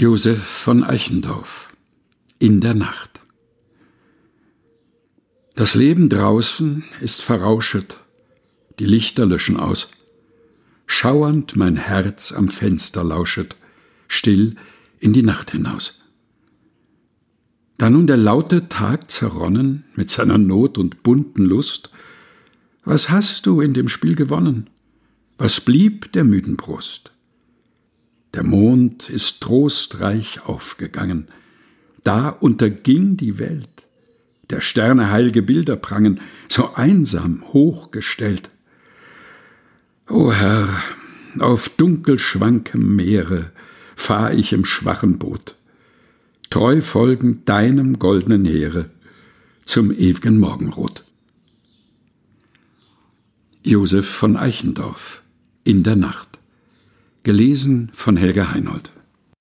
Josef von Eichendorff In der Nacht Das Leben draußen ist verrauschet, die Lichter löschen aus. Schauernd mein Herz am Fenster lauschet, still in die Nacht hinaus. Da nun der laute Tag zerronnen mit seiner Not und bunten Lust, was hast du in dem Spiel gewonnen? Was blieb der müden Brust? Der Mond ist trostreich aufgegangen. Da unterging die Welt. Der Sterne heilge Bilder prangen, so einsam hochgestellt. O Herr, auf dunkelschwankem Meere fahr ich im schwachen Boot, treu folgend deinem goldenen Heere zum ew'gen Morgenrot. Josef von Eichendorff In der Nacht Gelesen von Helga Heinold